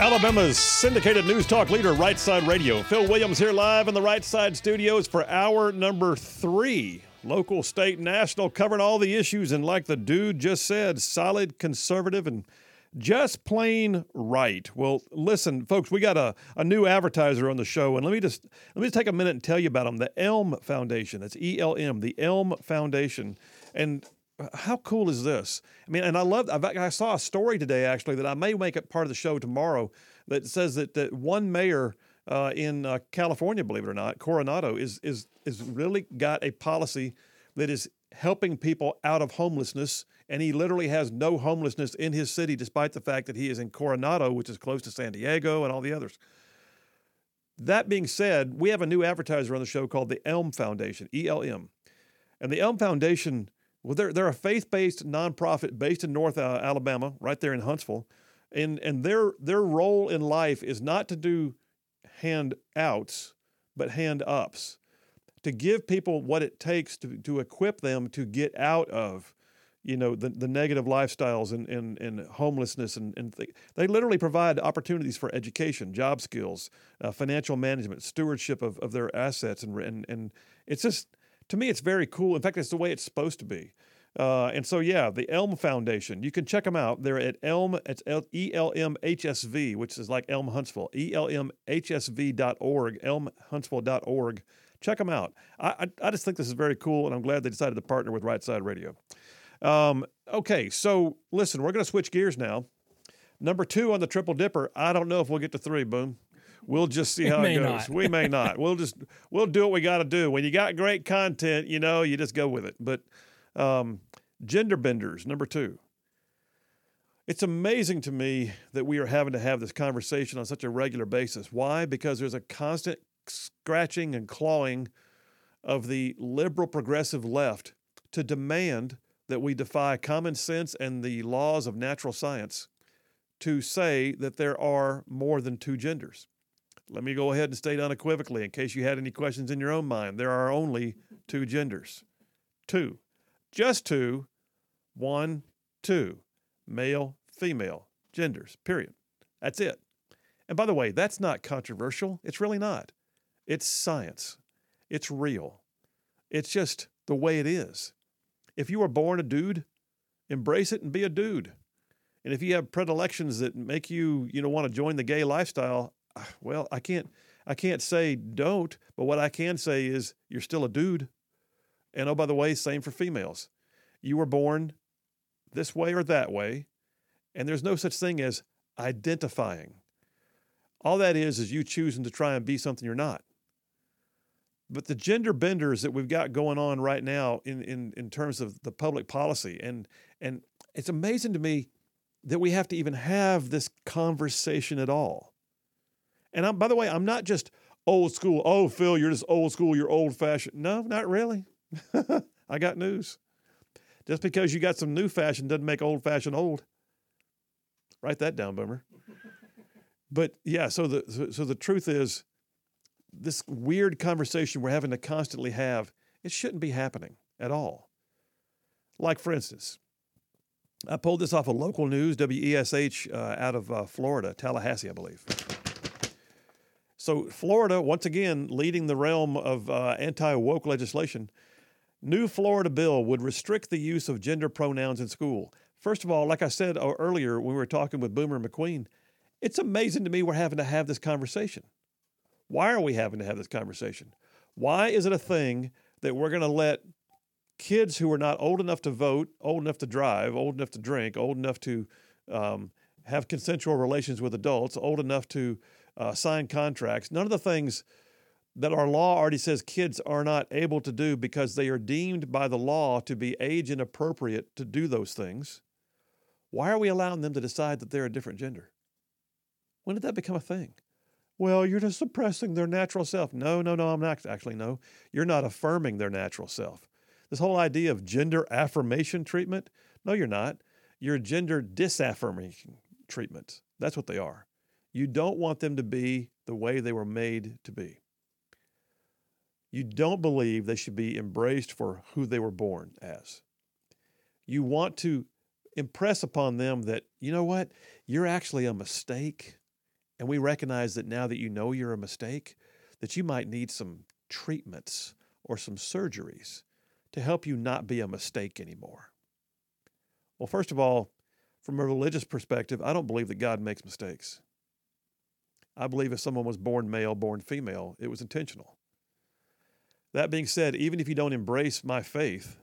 Alabama's syndicated news talk leader, Right Side Radio. Phil Williams here live in the Right Side studios for hour number three. Local, state, national, covering all the issues. And like the dude just said, solid, conservative, and just plain right. Well, listen, folks, we got a, a new advertiser on the show, and let me just let me just take a minute and tell you about them. The Elm Foundation. That's E L M. The Elm Foundation. And how cool is this? I mean, and I love. I saw a story today actually that I may make it part of the show tomorrow that says that, that one mayor uh, in uh, California, believe it or not, Coronado, is is is really got a policy that is helping people out of homelessness, and he literally has no homelessness in his city, despite the fact that he is in Coronado, which is close to San Diego and all the others. That being said, we have a new advertiser on the show called the Elm Foundation, E L M, and the Elm Foundation. Well, they're they're a faith-based nonprofit based in North uh, Alabama, right there in Huntsville, and and their their role in life is not to do handouts, but hand ups, to give people what it takes to to equip them to get out of, you know, the, the negative lifestyles and and, and homelessness and and th- they literally provide opportunities for education, job skills, uh, financial management, stewardship of, of their assets, and and and it's just to me, it's very cool. In fact, it's the way it's supposed to be. Uh, and so, yeah, the Elm Foundation, you can check them out. They're at Elm, it's E L M H S V, which is like Elm Huntsville, E L M H S V.org, elmhuntsville.org. Check them out. I, I, I just think this is very cool, and I'm glad they decided to partner with Right Side Radio. Um, okay, so listen, we're going to switch gears now. Number two on the Triple Dipper, I don't know if we'll get to three, boom. We'll just see how it may goes. not. We may not. We'll just we'll do what we got to do. When you got great content, you know, you just go with it. But um, gender benders, number two. It's amazing to me that we are having to have this conversation on such a regular basis. Why? Because there's a constant scratching and clawing of the liberal progressive left to demand that we defy common sense and the laws of natural science to say that there are more than two genders. Let me go ahead and state unequivocally, in case you had any questions in your own mind, there are only two genders. Two. Just two. One, two. Male, female, genders, period. That's it. And by the way, that's not controversial. It's really not. It's science, it's real. It's just the way it is. If you were born a dude, embrace it and be a dude. And if you have predilections that make you, you know, want to join the gay lifestyle, well, I can't I can't say don't, but what I can say is you're still a dude. And oh, by the way, same for females. You were born this way or that way, and there's no such thing as identifying. All that is is you choosing to try and be something you're not. But the gender benders that we've got going on right now in, in, in terms of the public policy, and and it's amazing to me that we have to even have this conversation at all. And I'm, by the way, I'm not just old school. Oh, Phil, you're just old school. You're old fashioned. No, not really. I got news. Just because you got some new fashion doesn't make old fashioned old. Write that down, Boomer. But yeah, so the so, so the truth is, this weird conversation we're having to constantly have, it shouldn't be happening at all. Like for instance, I pulled this off of local news, WESH, uh, out of uh, Florida, Tallahassee, I believe. So, Florida, once again, leading the realm of uh, anti woke legislation. New Florida bill would restrict the use of gender pronouns in school. First of all, like I said uh, earlier when we were talking with Boomer McQueen, it's amazing to me we're having to have this conversation. Why are we having to have this conversation? Why is it a thing that we're going to let kids who are not old enough to vote, old enough to drive, old enough to drink, old enough to um, have consensual relations with adults, old enough to uh, sign contracts, none of the things that our law already says kids are not able to do because they are deemed by the law to be age inappropriate to do those things. Why are we allowing them to decide that they're a different gender? When did that become a thing? Well, you're just suppressing their natural self. No, no, no, I'm not actually. No, you're not affirming their natural self. This whole idea of gender affirmation treatment, no, you're not. You're gender disaffirmation treatment. That's what they are. You don't want them to be the way they were made to be. You don't believe they should be embraced for who they were born as. You want to impress upon them that, you know what, you're actually a mistake. And we recognize that now that you know you're a mistake, that you might need some treatments or some surgeries to help you not be a mistake anymore. Well, first of all, from a religious perspective, I don't believe that God makes mistakes. I believe if someone was born male, born female, it was intentional. That being said, even if you don't embrace my faith,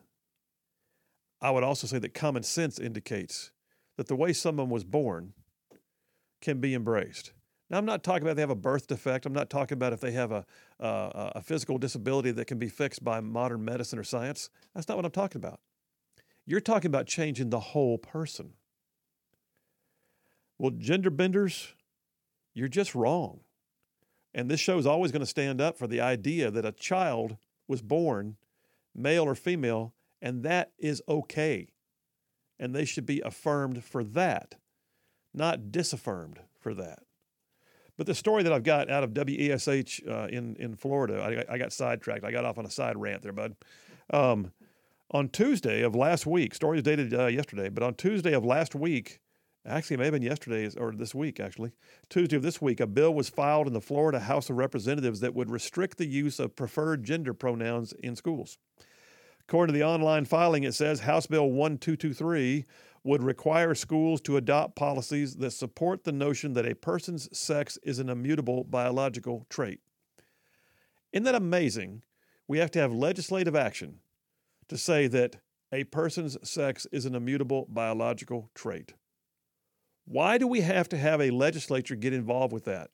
I would also say that common sense indicates that the way someone was born can be embraced. Now, I'm not talking about they have a birth defect. I'm not talking about if they have a, a physical disability that can be fixed by modern medicine or science. That's not what I'm talking about. You're talking about changing the whole person. Well, gender benders, you're just wrong. And this show is always going to stand up for the idea that a child was born, male or female, and that is okay. And they should be affirmed for that, not disaffirmed for that. But the story that I've got out of WESH uh, in, in Florida, I, I, got sidetracked. I got off on a side rant there, bud. Um, on Tuesday of last week, story is dated uh, yesterday, but on Tuesday of last week, actually, it may have been yesterday or this week, actually, Tuesday of this week, a bill was filed in the Florida House of Representatives that would restrict the use of preferred gender pronouns in schools. According to the online filing, it says House Bill 1223 would require schools to adopt policies that support the notion that a person's sex is an immutable biological trait. Isn't that amazing? We have to have legislative action to say that a person's sex is an immutable biological trait. Why do we have to have a legislature get involved with that?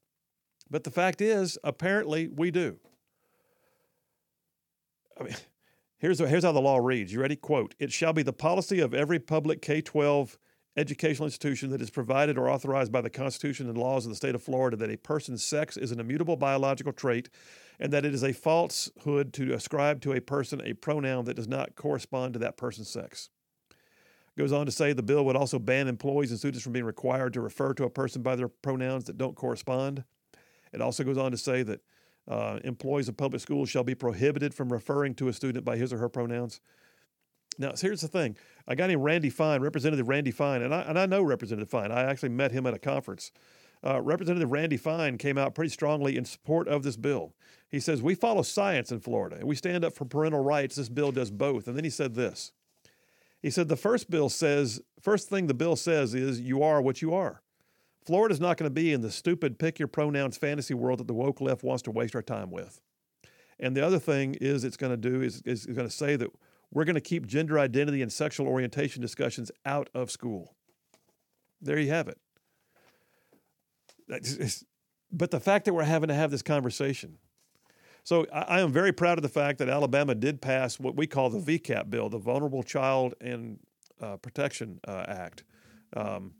But the fact is, apparently, we do. I mean, Here's, here's how the law reads. You ready? Quote It shall be the policy of every public K 12 educational institution that is provided or authorized by the Constitution and laws of the state of Florida that a person's sex is an immutable biological trait and that it is a falsehood to ascribe to a person a pronoun that does not correspond to that person's sex. Goes on to say the bill would also ban employees and students from being required to refer to a person by their pronouns that don't correspond. It also goes on to say that uh, employees of public schools shall be prohibited from referring to a student by his or her pronouns. Now, here's the thing. A guy named Randy Fine, Representative Randy Fine, and I, and I know Representative Fine. I actually met him at a conference. Uh, Representative Randy Fine came out pretty strongly in support of this bill. He says, We follow science in Florida and we stand up for parental rights. This bill does both. And then he said this He said, The first bill says, first thing the bill says is, You are what you are. Florida's not going to be in the stupid pick your pronouns fantasy world that the woke left wants to waste our time with. And the other thing is it's going to do is, is going to say that we're going to keep gender identity and sexual orientation discussions out of school. There you have it. But the fact that we're having to have this conversation. So I, am very proud of the fact that Alabama did pass what we call the VCAP bill, the Vulnerable Child and uh, Protection uh, Act. Um,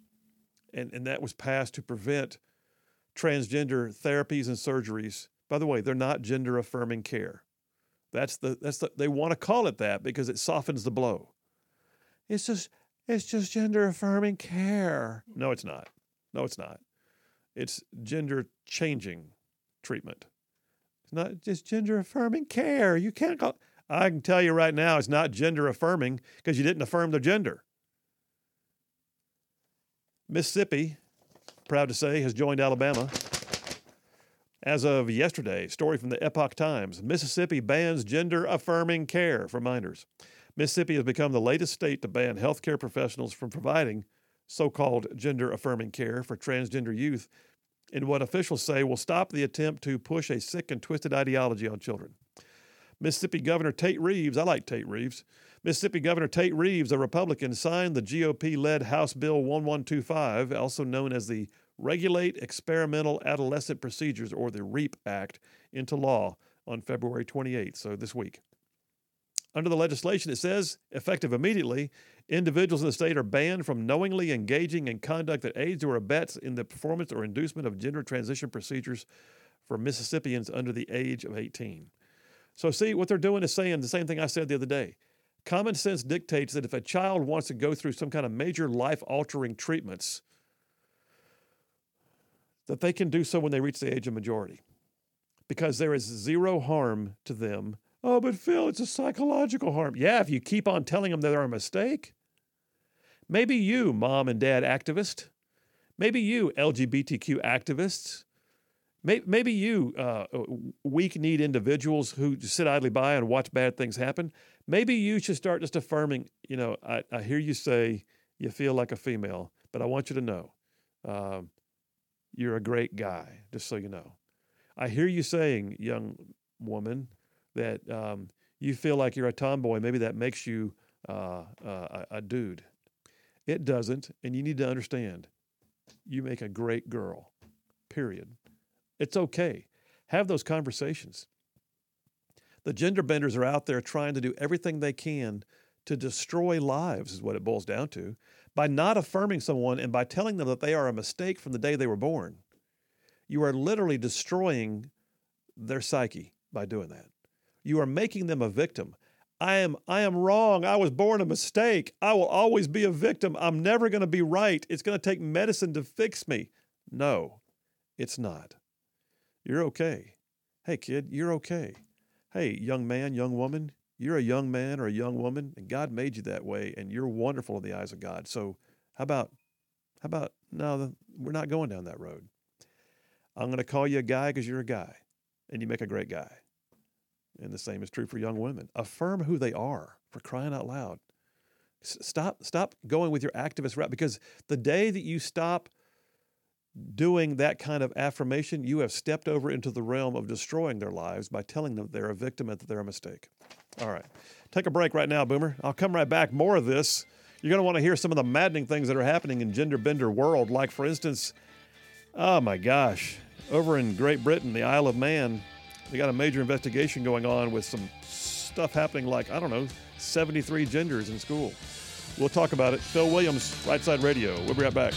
and, and that was passed to prevent transgender therapies and surgeries. By the way, they're not gender affirming care. That's the that's the they want to call it that because it softens the blow. It's just it's just gender affirming care. No, it's not. No, it's not. It's gender changing treatment. Not just gender affirming care. You can't call I can tell you right now it's not gender affirming because you didn't affirm their gender. Mississippi, proud to say, has joined Alabama. As of yesterday, story from the Epoch Times Mississippi bans gender affirming care for minors. Mississippi has become the latest state to ban healthcare professionals from providing so called gender affirming care for transgender youth in what officials say will stop the attempt to push a sick and twisted ideology on children. Mississippi Governor Tate Reeves, I like Tate Reeves, Mississippi Governor Tate Reeves, a Republican, signed the GOP led House Bill 1125, also known as the Regulate Experimental Adolescent Procedures, or the REAP Act, into law on February 28th, so this week. Under the legislation, it says, effective immediately, individuals in the state are banned from knowingly engaging in conduct that aids or abets in the performance or inducement of gender transition procedures for Mississippians under the age of 18. So, see, what they're doing is saying the same thing I said the other day Common sense dictates that if a child wants to go through some kind of major life altering treatments, that they can do so when they reach the age of majority because there is zero harm to them. Oh, but Phil, it's a psychological harm. Yeah, if you keep on telling them that they're a mistake. Maybe you, mom and dad activist, maybe you, LGBTQ activists, Maybe you, uh, weak need individuals who sit idly by and watch bad things happen, maybe you should start just affirming, you know, I, I hear you say you feel like a female, but I want you to know um, you're a great guy, just so you know. I hear you saying, young woman, that um, you feel like you're a tomboy. Maybe that makes you uh, uh, a, a dude. It doesn't, and you need to understand you make a great girl, period. It's okay. Have those conversations. The gender benders are out there trying to do everything they can to destroy lives, is what it boils down to, by not affirming someone and by telling them that they are a mistake from the day they were born. You are literally destroying their psyche by doing that. You are making them a victim. I am I am wrong. I was born a mistake. I will always be a victim. I'm never going to be right. It's going to take medicine to fix me. No, it's not. You're okay. Hey, kid, you're okay. Hey, young man, young woman, you're a young man or a young woman, and God made you that way, and you're wonderful in the eyes of God. So, how about, how about, no, we're not going down that road. I'm going to call you a guy because you're a guy, and you make a great guy. And the same is true for young women. Affirm who they are for crying out loud. Stop, stop going with your activist route because the day that you stop doing that kind of affirmation, you have stepped over into the realm of destroying their lives by telling them they're a victim and that they're a mistake. All right. Take a break right now, Boomer. I'll come right back. More of this. You're going to want to hear some of the maddening things that are happening in gender bender world, like, for instance, oh my gosh, over in Great Britain, the Isle of Man, they got a major investigation going on with some stuff happening like, I don't know, 73 genders in school. We'll talk about it. Phil Williams, Right Side Radio. We'll be right back.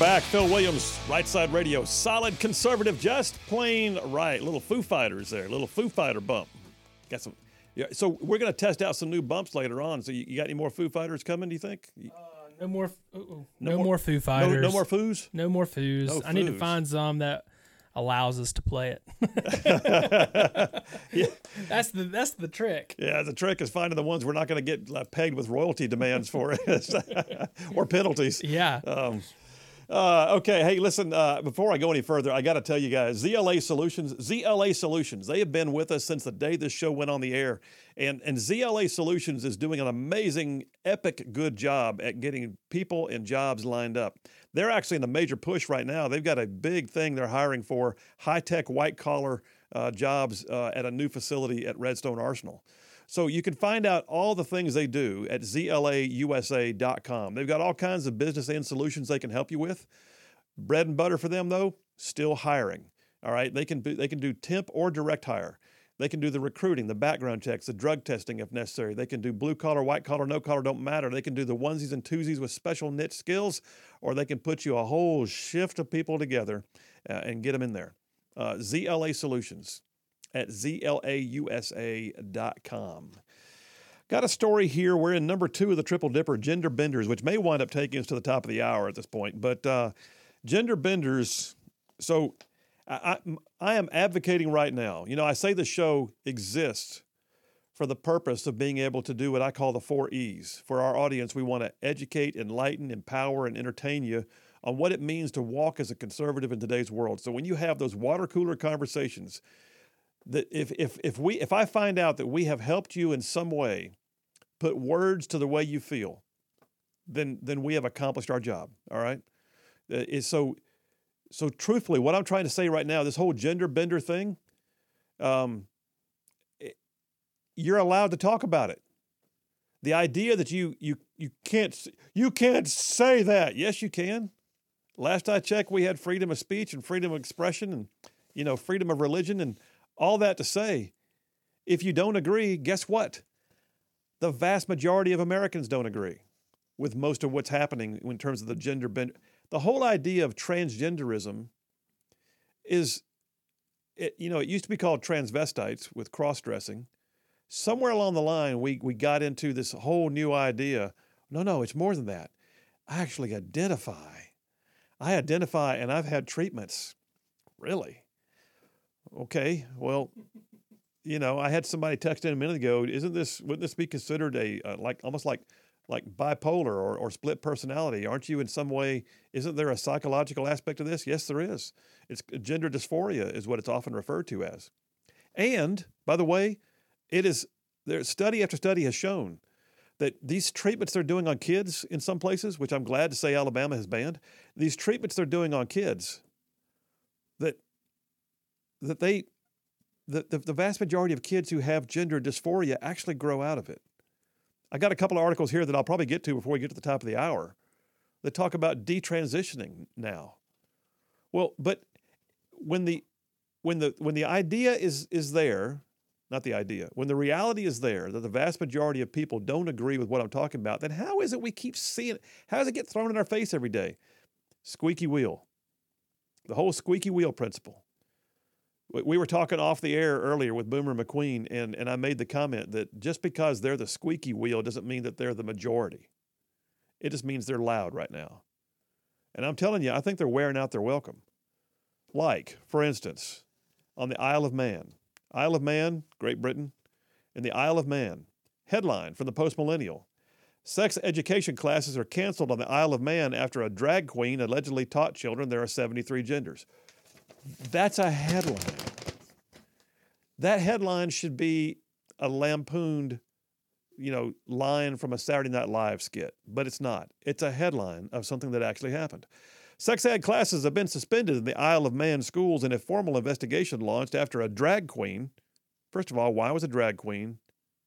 Back. Phil Williams, Right Side Radio. Solid conservative, just plain right. Little Foo Fighters there. Little Foo Fighter bump. Got some. Yeah. So we're going to test out some new bumps later on. So you, you got any more Foo Fighters coming? Do you think? Uh, no more. No, no more, more, Foo Fighters. No, no more Foos. No more Foos. No I need to find some that allows us to play it. yeah. That's the that's the trick. Yeah, the trick is finding the ones we're not going to get pegged with royalty demands for or penalties. Yeah. Um, uh, okay, hey, listen. Uh, before I go any further, I got to tell you guys, ZLA Solutions, ZLA Solutions, they have been with us since the day this show went on the air, and and ZLA Solutions is doing an amazing, epic, good job at getting people and jobs lined up. They're actually in the major push right now. They've got a big thing they're hiring for high tech, white collar uh, jobs uh, at a new facility at Redstone Arsenal. So you can find out all the things they do at zlausa.com. They've got all kinds of business and solutions they can help you with. Bread and butter for them though, still hiring. All right, they can they can do temp or direct hire. They can do the recruiting, the background checks, the drug testing if necessary. They can do blue collar, white collar, no collar, don't matter. They can do the onesies and twosies with special niche skills, or they can put you a whole shift of people together uh, and get them in there. Uh, ZLA Solutions at zlausa.com. Got a story here. We're in number two of the Triple Dipper Gender Benders, which may wind up taking us to the top of the hour at this point. But uh, Gender Benders, so I, I, I am advocating right now. You know, I say the show exists for the purpose of being able to do what I call the four E's. For our audience, we want to educate, enlighten, empower, and entertain you on what it means to walk as a conservative in today's world. So when you have those water cooler conversations, that if if if we if I find out that we have helped you in some way put words to the way you feel, then then we have accomplished our job. All right. Uh, so so truthfully, what I'm trying to say right now, this whole gender bender thing, um, it, you're allowed to talk about it. The idea that you you you can't you can't say that. Yes, you can. Last I checked, we had freedom of speech and freedom of expression and you know freedom of religion and all that to say. If you don't agree, guess what? The vast majority of Americans don't agree with most of what's happening in terms of the gender bend. The whole idea of transgenderism is, it, you know, it used to be called transvestites with cross dressing. Somewhere along the line, we, we got into this whole new idea. No, no, it's more than that. I actually identify. I identify and I've had treatments. Really? Okay, well, you know, I had somebody text in a minute ago. Isn't this wouldn't this be considered a uh, like almost like like bipolar or, or split personality? Aren't you in some way? Isn't there a psychological aspect of this? Yes, there is. It's gender dysphoria is what it's often referred to as. And by the way, it is there. Study after study has shown that these treatments they're doing on kids in some places, which I'm glad to say Alabama has banned, these treatments they're doing on kids that they the, the, the vast majority of kids who have gender dysphoria actually grow out of it. I got a couple of articles here that I'll probably get to before we get to the top of the hour that talk about detransitioning now. Well, but when the when the when the idea is is there, not the idea, when the reality is there that the vast majority of people don't agree with what I'm talking about, then how is it we keep seeing? How does it get thrown in our face every day? Squeaky wheel. The whole squeaky wheel principle we were talking off the air earlier with Boomer McQueen, and, and I made the comment that just because they're the squeaky wheel doesn't mean that they're the majority. It just means they're loud right now. And I'm telling you, I think they're wearing out their welcome. Like, for instance, on the Isle of Man, Isle of Man, Great Britain, in the Isle of Man, headline from the Post Millennial Sex education classes are canceled on the Isle of Man after a drag queen allegedly taught children there are 73 genders. That's a headline. That headline should be a lampooned, you know, line from a Saturday Night Live skit, but it's not. It's a headline of something that actually happened. Sex ed classes have been suspended in the Isle of Man schools and a formal investigation launched after a drag queen. First of all, why was a drag queen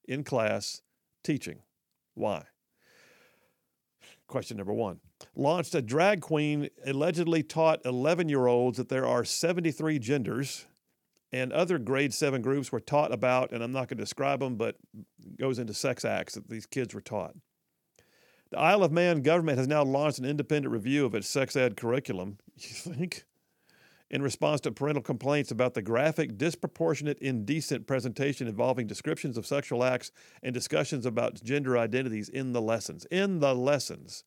in class teaching? Why? Question number one. Launched a drag queen allegedly taught 11 year olds that there are 73 genders and other grade 7 groups were taught about and i'm not going to describe them but goes into sex acts that these kids were taught. The isle of man government has now launched an independent review of its sex ed curriculum. You think in response to parental complaints about the graphic disproportionate indecent presentation involving descriptions of sexual acts and discussions about gender identities in the lessons in the lessons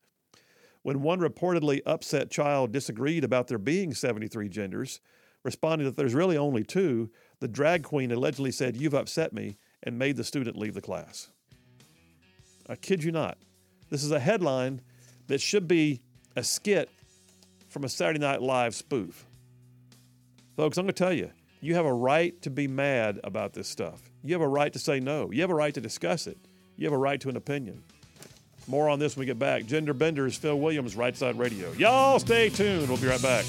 when one reportedly upset child disagreed about there being 73 genders, responding that there's really only two, the drag queen allegedly said, You've upset me, and made the student leave the class. I kid you not. This is a headline that should be a skit from a Saturday Night Live spoof. Folks, I'm going to tell you, you have a right to be mad about this stuff. You have a right to say no. You have a right to discuss it. You have a right to an opinion. More on this when we get back. Gender Benders, Phil Williams, Right Side Radio. Y'all stay tuned. We'll be right back.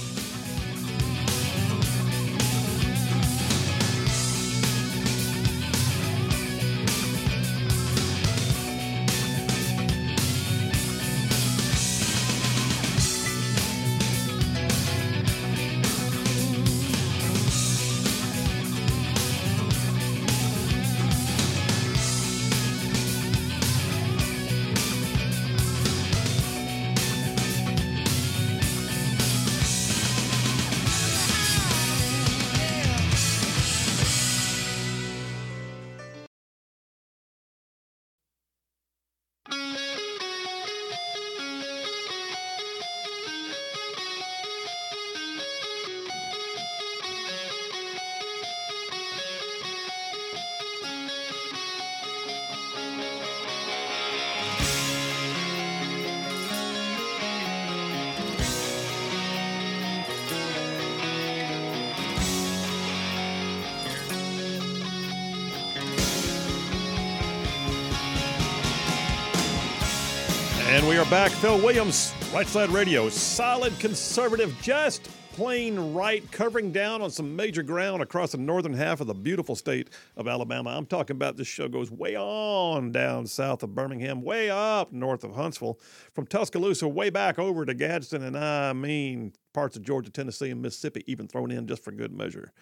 And we are back. Phil Williams, Right Side Radio. Solid conservative, just plain right, covering down on some major ground across the northern half of the beautiful state of Alabama. I'm talking about this show goes way on down south of Birmingham, way up north of Huntsville, from Tuscaloosa way back over to Gadsden, and I mean parts of Georgia, Tennessee, and Mississippi, even thrown in just for good measure.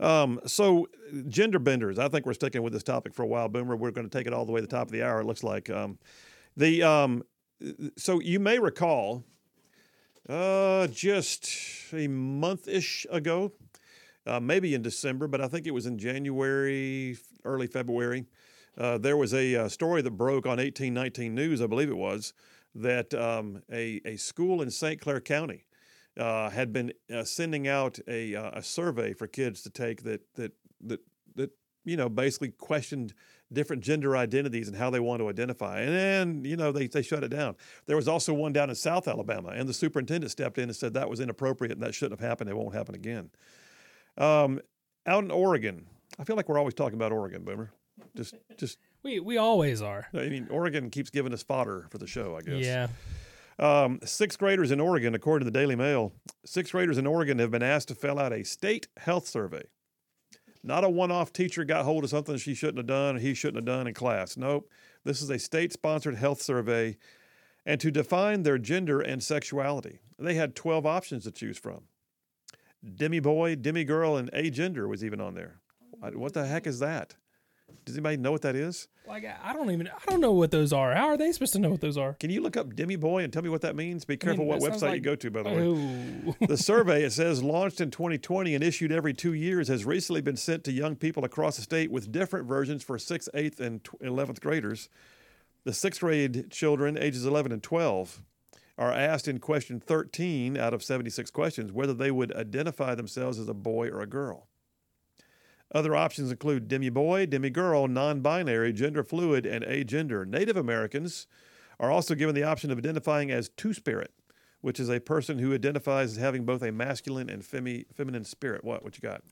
Um, so, gender benders. I think we're sticking with this topic for a while, Boomer. We're going to take it all the way to the top of the hour. It looks like um, the. Um, so you may recall, uh, just a month ish ago, uh, maybe in December, but I think it was in January, early February. Uh, there was a, uh, story that broke on 1819 News, I believe it was, that um, a, a school in St. Clair County uh, had been uh, sending out a, a survey for kids to take that that that that you know basically questioned different gender identities and how they want to identify. And then you know they they shut it down. There was also one down in South Alabama, and the superintendent stepped in and said that was inappropriate and that shouldn't have happened. It won't happen again. Um, out in Oregon, I feel like we're always talking about Oregon, Boomer. Just just we we always are. I mean, Oregon keeps giving us fodder for the show, I guess. Yeah. Um, sixth graders in Oregon, according to the Daily Mail, sixth graders in Oregon have been asked to fill out a state health survey. Not a one off teacher got hold of something she shouldn't have done or he shouldn't have done in class. Nope. This is a state sponsored health survey and to define their gender and sexuality. They had 12 options to choose from. Demi boy, demi girl, and agender was even on there. What the heck is that? Does anybody know what that is? Like I don't even I don't know what those are. How are they supposed to know what those are? Can you look up Demi Boy and tell me what that means? Be careful I mean, what website like, you go to, by the way. Oh. the survey it says launched in 2020 and issued every two years has recently been sent to young people across the state with different versions for sixth, eighth, and eleventh graders. The sixth grade children, ages 11 and 12, are asked in question 13 out of 76 questions whether they would identify themselves as a boy or a girl. Other options include demi boy, demi girl, non binary, gender fluid, and agender. Native Americans are also given the option of identifying as two spirit, which is a person who identifies as having both a masculine and femi- feminine spirit. What? What you got?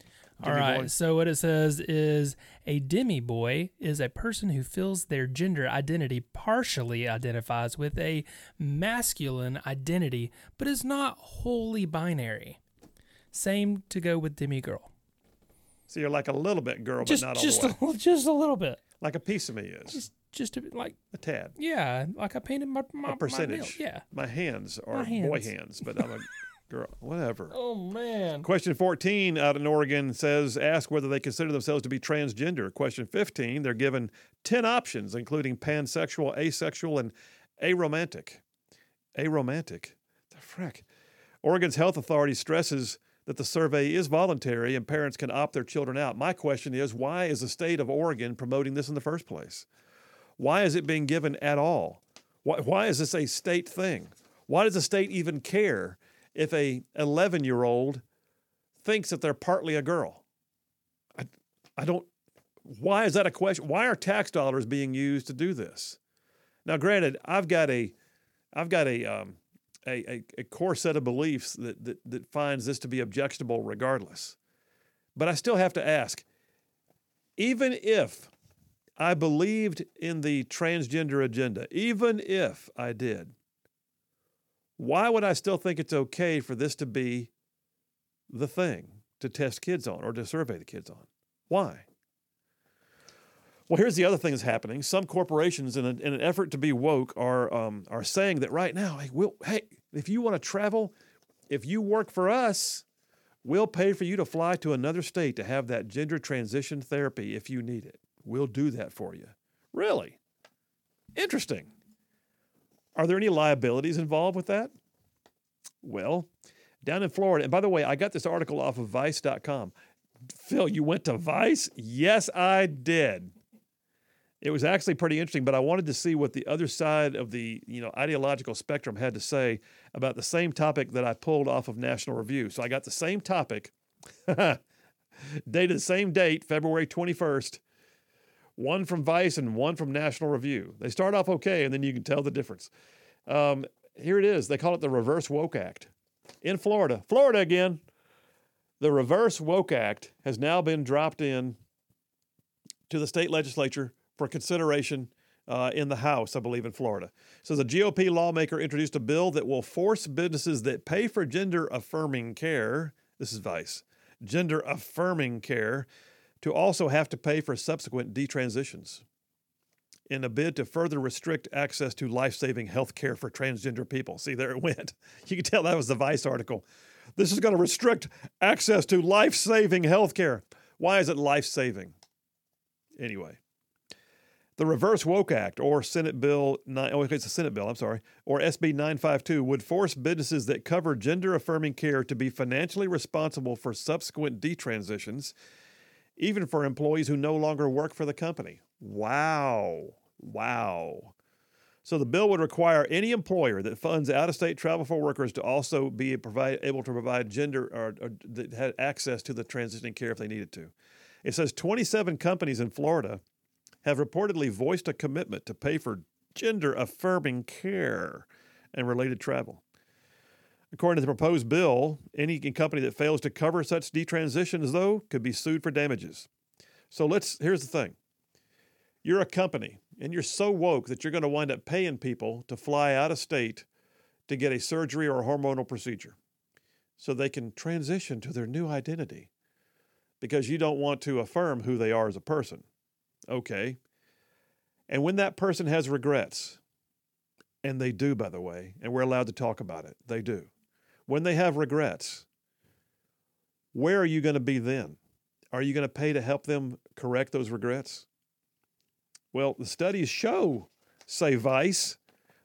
Demi All right. Boy? So what it says is a demi boy is a person who feels their gender identity partially identifies with a masculine identity, but is not wholly binary. Same to go with demi girl. So you're like a little bit girl, just, but not all just the way. A, just a little bit. Like a piece of me is. Just, just a bit, like a tad. Yeah, like I painted my, my a percentage. My yeah, my hands are my hands. boy hands, but I'm a girl. Whatever. Oh man. Question 14 out in Oregon says ask whether they consider themselves to be transgender. Question 15 they're given 10 options, including pansexual, asexual, and aromantic. Aromantic. The frick. Oregon's health authority stresses that the survey is voluntary and parents can opt their children out. My question is why is the state of Oregon promoting this in the first place? Why is it being given at all? Why, why is this a state thing? Why does the state even care if a 11 year old thinks that they're partly a girl? I, I don't. Why is that a question? Why are tax dollars being used to do this? Now, granted, I've got a, I've got a, um, a, a, a core set of beliefs that, that, that finds this to be objectionable regardless. But I still have to ask even if I believed in the transgender agenda, even if I did, why would I still think it's okay for this to be the thing to test kids on or to survey the kids on? Why? Well, here's the other thing that's happening. Some corporations, in, a, in an effort to be woke, are um, are saying that right now, hey, we'll, hey, if you want to travel, if you work for us, we'll pay for you to fly to another state to have that gender transition therapy if you need it. We'll do that for you. Really? Interesting. Are there any liabilities involved with that? Well, down in Florida, and by the way, I got this article off of vice.com. Phil, you went to Vice? Yes, I did it was actually pretty interesting, but I wanted to see what the other side of the you know ideological spectrum had to say about the same topic that I pulled off of National Review. So I got the same topic, dated the same date, February 21st, one from Vice and one from National Review. They start off okay, and then you can tell the difference. Um, here it is. They call it the Reverse Woke Act in Florida. Florida again. The Reverse Woke Act has now been dropped in to the state legislature for consideration uh, in the House, I believe, in Florida. So the GOP lawmaker introduced a bill that will force businesses that pay for gender affirming care. This is Vice. Gender affirming care to also have to pay for subsequent detransitions in a bid to further restrict access to life saving health care for transgender people. See, there it went. You can tell that was the Vice article. This is going to restrict access to life saving health care. Why is it life saving? Anyway. The Reverse Woke Act, or Senate Bill 9, oh, it's a Senate bill, I'm sorry, or SB 952, would force businesses that cover gender affirming care to be financially responsible for subsequent detransitions, even for employees who no longer work for the company. Wow. Wow. So the bill would require any employer that funds out-of-state travel for workers to also be provide, able to provide gender or, or had access to the transitioning care if they needed to. It says 27 companies in Florida have reportedly voiced a commitment to pay for gender affirming care and related travel. According to the proposed bill, any company that fails to cover such detransitions, though, could be sued for damages. So let's here's the thing. You're a company and you're so woke that you're going to wind up paying people to fly out of state to get a surgery or a hormonal procedure so they can transition to their new identity because you don't want to affirm who they are as a person. Okay. And when that person has regrets, and they do, by the way, and we're allowed to talk about it, they do. When they have regrets, where are you going to be then? Are you going to pay to help them correct those regrets? Well, the studies show, say Vice,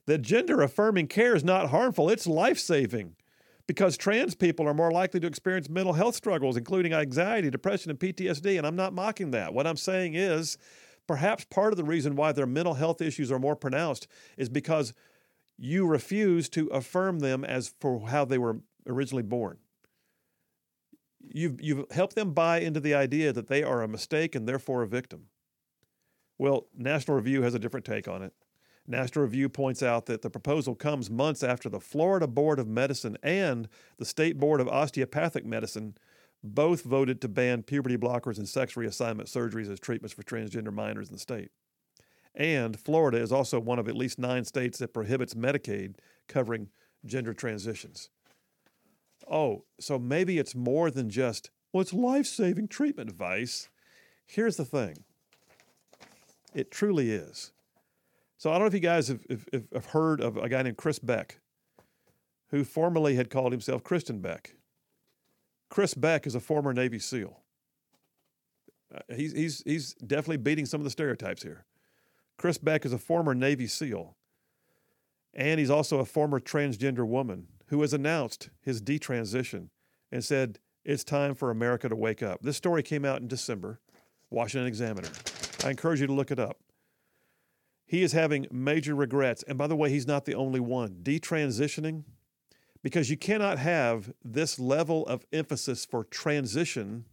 that gender affirming care is not harmful, it's life saving because trans people are more likely to experience mental health struggles, including anxiety, depression, and PTSD. And I'm not mocking that. What I'm saying is perhaps part of the reason why their mental health issues are more pronounced is because you refuse to affirm them as for how they were originally born. You've, you've helped them buy into the idea that they are a mistake and therefore a victim. Well, National Review has a different take on it. National Review points out that the proposal comes months after the Florida Board of Medicine and the State Board of Osteopathic Medicine both voted to ban puberty blockers and sex reassignment surgeries as treatments for transgender minors in the state. And Florida is also one of at least nine states that prohibits Medicaid covering gender transitions. Oh, so maybe it's more than just, well, it's life saving treatment, advice. Here's the thing it truly is. So I don't know if you guys have, have, have heard of a guy named Chris Beck, who formerly had called himself Kristin Beck. Chris Beck is a former Navy SEAL. Uh, he's, he's, he's definitely beating some of the stereotypes here. Chris Beck is a former Navy SEAL, and he's also a former transgender woman who has announced his detransition and said, It's time for America to wake up. This story came out in December, Washington Examiner. I encourage you to look it up. He is having major regrets. And by the way, he's not the only one. Detransitioning, because you cannot have this level of emphasis for transition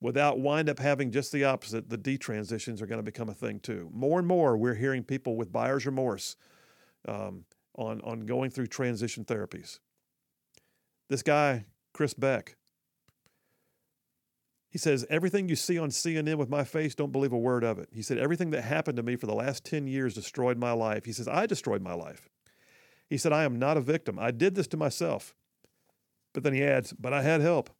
without wind up having just the opposite. The detransitions are going to become a thing too. More and more, we're hearing people with buyer's remorse um, on, on going through transition therapies. This guy, Chris Beck, he says, Everything you see on CNN with my face, don't believe a word of it. He said, Everything that happened to me for the last 10 years destroyed my life. He says, I destroyed my life. He said, I am not a victim. I did this to myself. But then he adds, But I had help.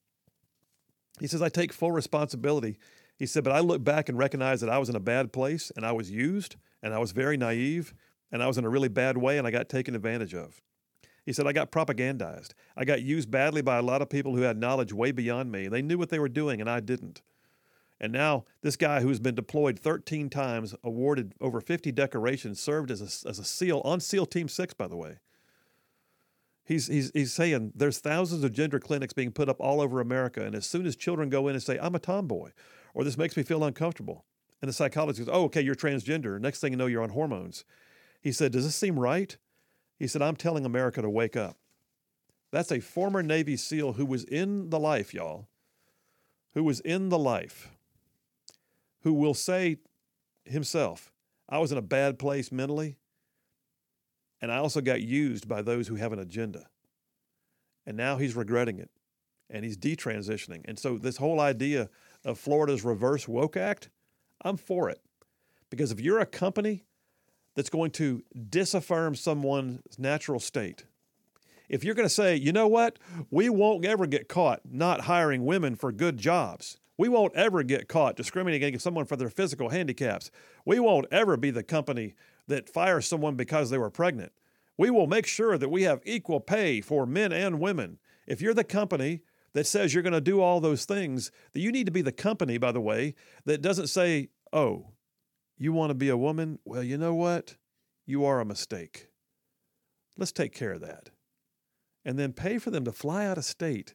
He says, I take full responsibility. He said, But I look back and recognize that I was in a bad place and I was used and I was very naive and I was in a really bad way and I got taken advantage of. He said, I got propagandized. I got used badly by a lot of people who had knowledge way beyond me. They knew what they were doing, and I didn't. And now, this guy who's been deployed 13 times, awarded over 50 decorations, served as a, as a SEAL on SEAL Team 6, by the way. He's, he's, he's saying there's thousands of gender clinics being put up all over America. And as soon as children go in and say, I'm a tomboy, or this makes me feel uncomfortable, and the psychologist goes, Oh, okay, you're transgender. Next thing you know, you're on hormones. He said, Does this seem right? He said, I'm telling America to wake up. That's a former Navy SEAL who was in the life, y'all, who was in the life, who will say himself, I was in a bad place mentally, and I also got used by those who have an agenda. And now he's regretting it, and he's detransitioning. And so, this whole idea of Florida's reverse woke act, I'm for it. Because if you're a company that's going to disaffirm someone's natural state. If you're going to say, you know what, we won't ever get caught not hiring women for good jobs. We won't ever get caught discriminating against someone for their physical handicaps. We won't ever be the company that fires someone because they were pregnant. We will make sure that we have equal pay for men and women. If you're the company that says you're going to do all those things, that you need to be the company, by the way, that doesn't say, oh, you want to be a woman? Well, you know what? You are a mistake. Let's take care of that. And then pay for them to fly out of state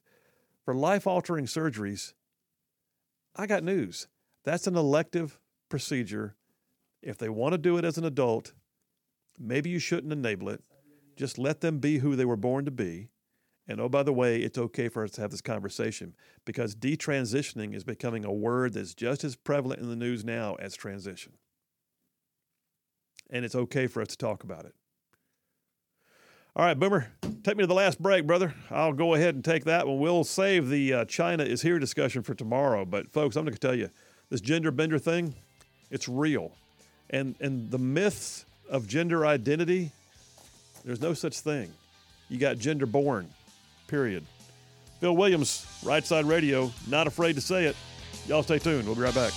for life altering surgeries. I got news. That's an elective procedure. If they want to do it as an adult, maybe you shouldn't enable it. Just let them be who they were born to be. And oh, by the way, it's okay for us to have this conversation because detransitioning is becoming a word that's just as prevalent in the news now as transition and it's okay for us to talk about it. All right, Boomer, take me to the last break, brother. I'll go ahead and take that one. We'll save the uh, China is here discussion for tomorrow. But folks, I'm going to tell you, this gender bender thing, it's real, and and the myths of gender identity, there's no such thing. You got gender born, period. Phil Williams, Right Side Radio, not afraid to say it. Y'all stay tuned. We'll be right back.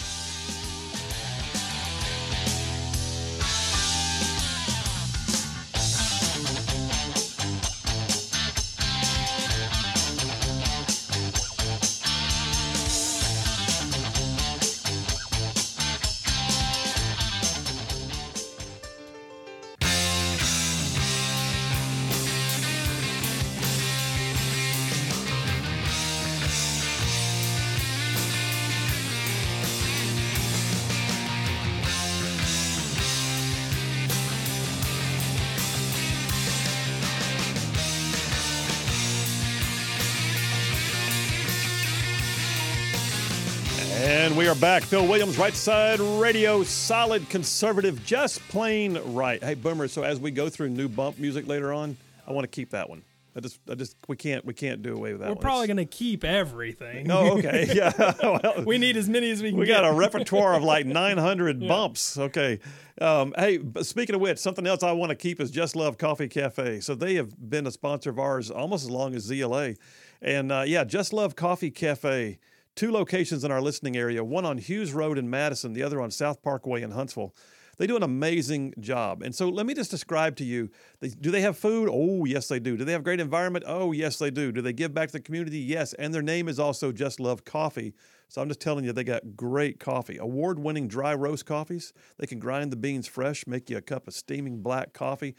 Back. Phil Williams, Right Side Radio, solid conservative, just plain right. Hey, Boomer. So as we go through new bump music later on, I want to keep that one. I just, I just, we can't, we can't do away with that. We're one. probably going to keep everything. Oh, okay. Yeah. well, we need as many as we can we get. got a repertoire of like 900 bumps. Okay. Um, hey, but speaking of which, something else I want to keep is Just Love Coffee Cafe. So they have been a sponsor of ours almost as long as ZLA. And uh, yeah, Just Love Coffee Cafe, two locations in our listening area, one on Hughes Road in Madison, the other on South Parkway in Huntsville. They do an amazing job. And so let me just describe to you they, do they have food? Oh, yes, they do. Do they have great environment? Oh, yes, they do. Do they give back to the community? Yes. And their name is also Just Love Coffee. So I'm just telling you, they got great coffee, award winning dry roast coffees. They can grind the beans fresh, make you a cup of steaming black coffee.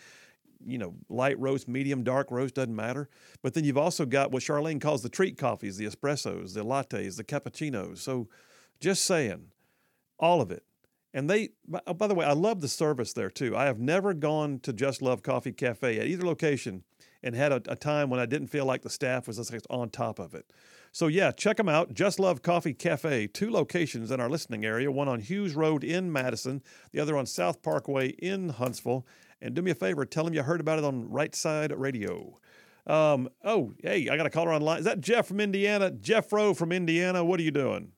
You know, light roast, medium, dark roast, doesn't matter. But then you've also got what Charlene calls the treat coffees, the espressos, the lattes, the cappuccinos. So just saying, all of it. And they, by, oh, by the way, I love the service there too. I have never gone to Just Love Coffee Cafe at either location and had a, a time when I didn't feel like the staff was on top of it. So yeah, check them out. Just Love Coffee Cafe, two locations in our listening area, one on Hughes Road in Madison, the other on South Parkway in Huntsville. And do me a favor, tell them you heard about it on Right Side Radio. Um, oh, hey, I got a caller online. Is that Jeff from Indiana? Jeff Rowe from Indiana. What are you doing?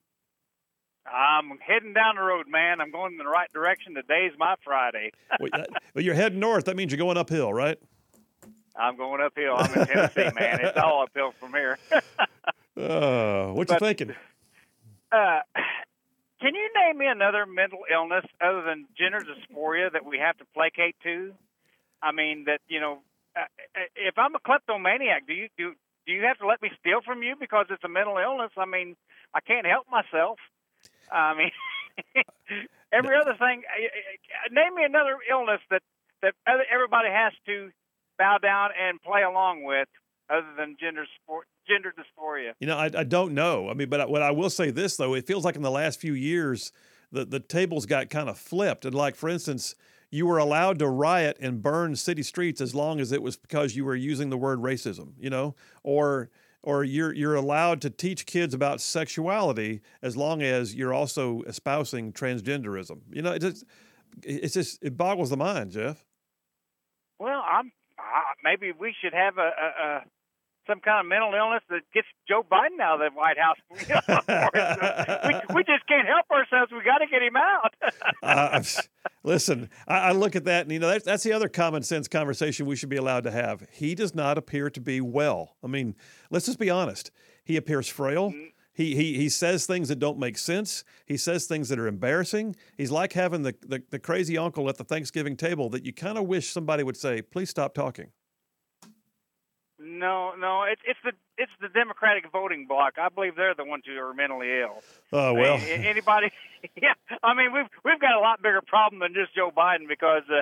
I'm heading down the road, man. I'm going in the right direction. Today's my Friday. Wait, that- well, you're heading north. That means you're going uphill, right? I'm going uphill. I'm in Tennessee, man. It's all uphill from here. Uh, what you thinking? Uh, can you name me another mental illness other than gender dysphoria that we have to placate to? I mean, that you know, uh, if I'm a kleptomaniac, do you do do you have to let me steal from you because it's a mental illness? I mean, I can't help myself. I mean, every other thing. uh, uh, Name me another illness that that everybody has to bow down and play along with, other than gender gender dysphoria. You know, I, I don't know. I mean, but I- what I will say this though, it feels like in the last few years, the the tables got kind of flipped. And like for instance, you were allowed to riot and burn city streets as long as it was because you were using the word racism. You know, or or you're you're allowed to teach kids about sexuality as long as you're also espousing transgenderism. You know, it just it's just it boggles the mind, Jeff. Well, I'm uh, maybe we should have a, a some kind of mental illness that gets Joe Biden out of the White House. we, we just can't help ourselves. We got to get him out. uh, listen, I, I, look at that, and you know that's, that's the other common sense conversation we should be allowed to have. He does not appear to be well. I mean, let's just be honest. He appears frail. Mm-hmm. He, he, he says things that don't make sense. He says things that are embarrassing. He's like having the, the, the crazy uncle at the Thanksgiving table that you kind of wish somebody would say, please stop talking. No, no, it's it's the it's the Democratic voting bloc. I believe they're the ones who are mentally ill. Oh well, I mean, anybody? Yeah, I mean we've we've got a lot bigger problem than just Joe Biden because uh,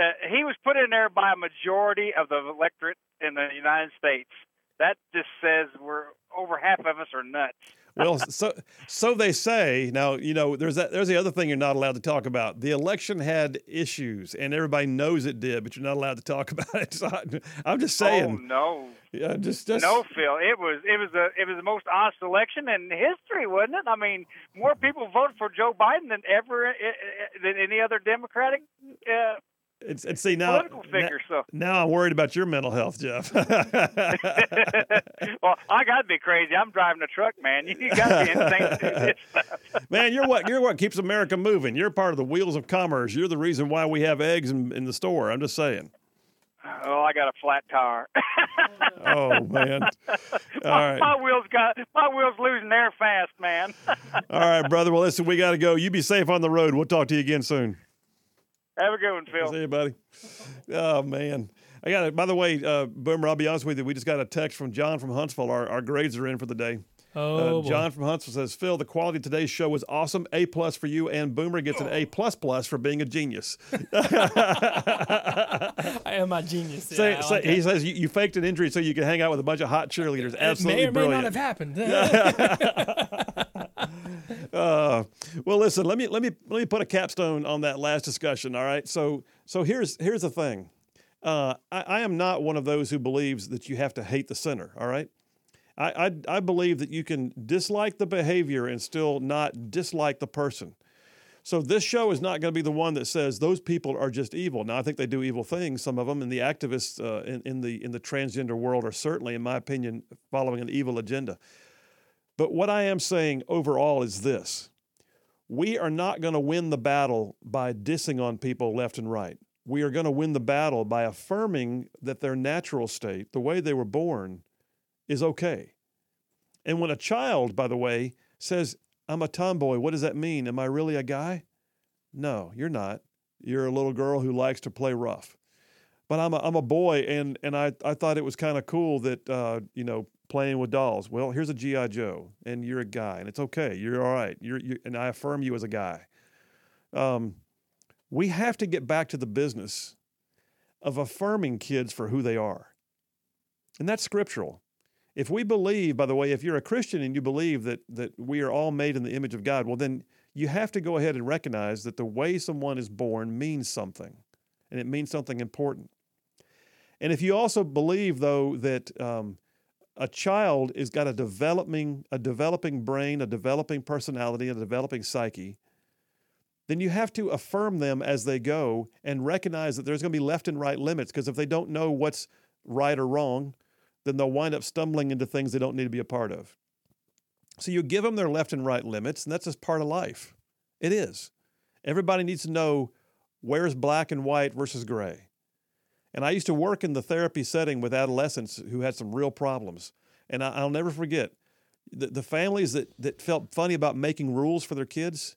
uh, he was put in there by a majority of the electorate in the United States. That just says we're over half of us are nuts well, so so they say. Now, you know, there's that. There's the other thing you're not allowed to talk about. The election had issues, and everybody knows it did, but you're not allowed to talk about it. So I, am just saying. Oh no. Yeah, just, just no, Phil. It was it was a it was the most honest election in history, wasn't it? I mean, more people voted for Joe Biden than ever eh, eh, than any other Democratic uh, it's, it's see now. Figure, now, so now I'm worried about your mental health, Jeff. well, I got to be crazy. I'm driving a truck, man. You got to be insane to do this man, you're what you're what keeps America moving. You're part of the wheels of commerce. You're the reason why we have eggs in, in the store. I'm just saying. Oh, I got a flat tire. oh man! All my, right. my wheels got my wheels losing air fast, man. All right, brother. Well, listen, we got to go. You be safe on the road. We'll talk to you again soon. Have a good one, Phil. See you, buddy. Oh man. I got it. By the way, uh, Boomer, I'll be honest with you. We just got a text from John from Huntsville. Our, our grades are in for the day. Oh, uh, John from Huntsville says, Phil, the quality of today's show was awesome. A plus for you, and Boomer gets an A plus plus for being a genius. I am a genius. Yeah, say, like he says you, you, faked an injury so you could hang out with a bunch of hot cheerleaders. Absolutely it may or brilliant. may not have happened. uh, well, listen. Let me let me let me put a capstone on that last discussion. All right. So so here's here's the thing. Uh, I, I, am not one of those who believes that you have to hate the sinner. All right. I, I, I believe that you can dislike the behavior and still not dislike the person. So this show is not going to be the one that says those people are just evil. Now I think they do evil things, some of them, and the activists uh, in, in the in the transgender world are certainly, in my opinion, following an evil agenda. But what I am saying overall is this we are not going to win the battle by dissing on people left and right. We are going to win the battle by affirming that their natural state, the way they were born, is okay. And when a child, by the way, says, I'm a tomboy, what does that mean? Am I really a guy? No, you're not. You're a little girl who likes to play rough. But I'm a, I'm a boy, and, and I, I thought it was kind of cool that, uh, you know, playing with dolls. Well, here's a GI Joe, and you're a guy, and it's okay. You're all right. You're, you and I affirm you as a guy. Um, we have to get back to the business of affirming kids for who they are, and that's scriptural. If we believe, by the way, if you're a Christian and you believe that that we are all made in the image of God, well, then you have to go ahead and recognize that the way someone is born means something, and it means something important. And if you also believe, though, that um, a child is got a developing a developing brain, a developing personality, a developing psyche, then you have to affirm them as they go and recognize that there's going to be left and right limits because if they don't know what's right or wrong, then they'll wind up stumbling into things they don't need to be a part of. So you give them their left and right limits, and that's just part of life. It is. Everybody needs to know where's black and white versus gray. And I used to work in the therapy setting with adolescents who had some real problems. And I, will never forget the, the families that, that felt funny about making rules for their kids,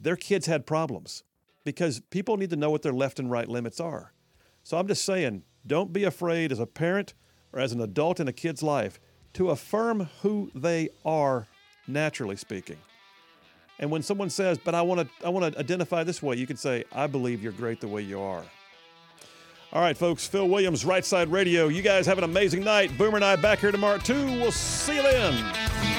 their kids had problems because people need to know what their left and right limits are. So I'm just saying, don't be afraid as a parent or as an adult in a kid's life to affirm who they are, naturally speaking. And when someone says, but I want to I want to identify this way, you can say, I believe you're great the way you are. All right, folks, Phil Williams, Right Side Radio. You guys have an amazing night. Boomer and I back here tomorrow, too. We'll see you then.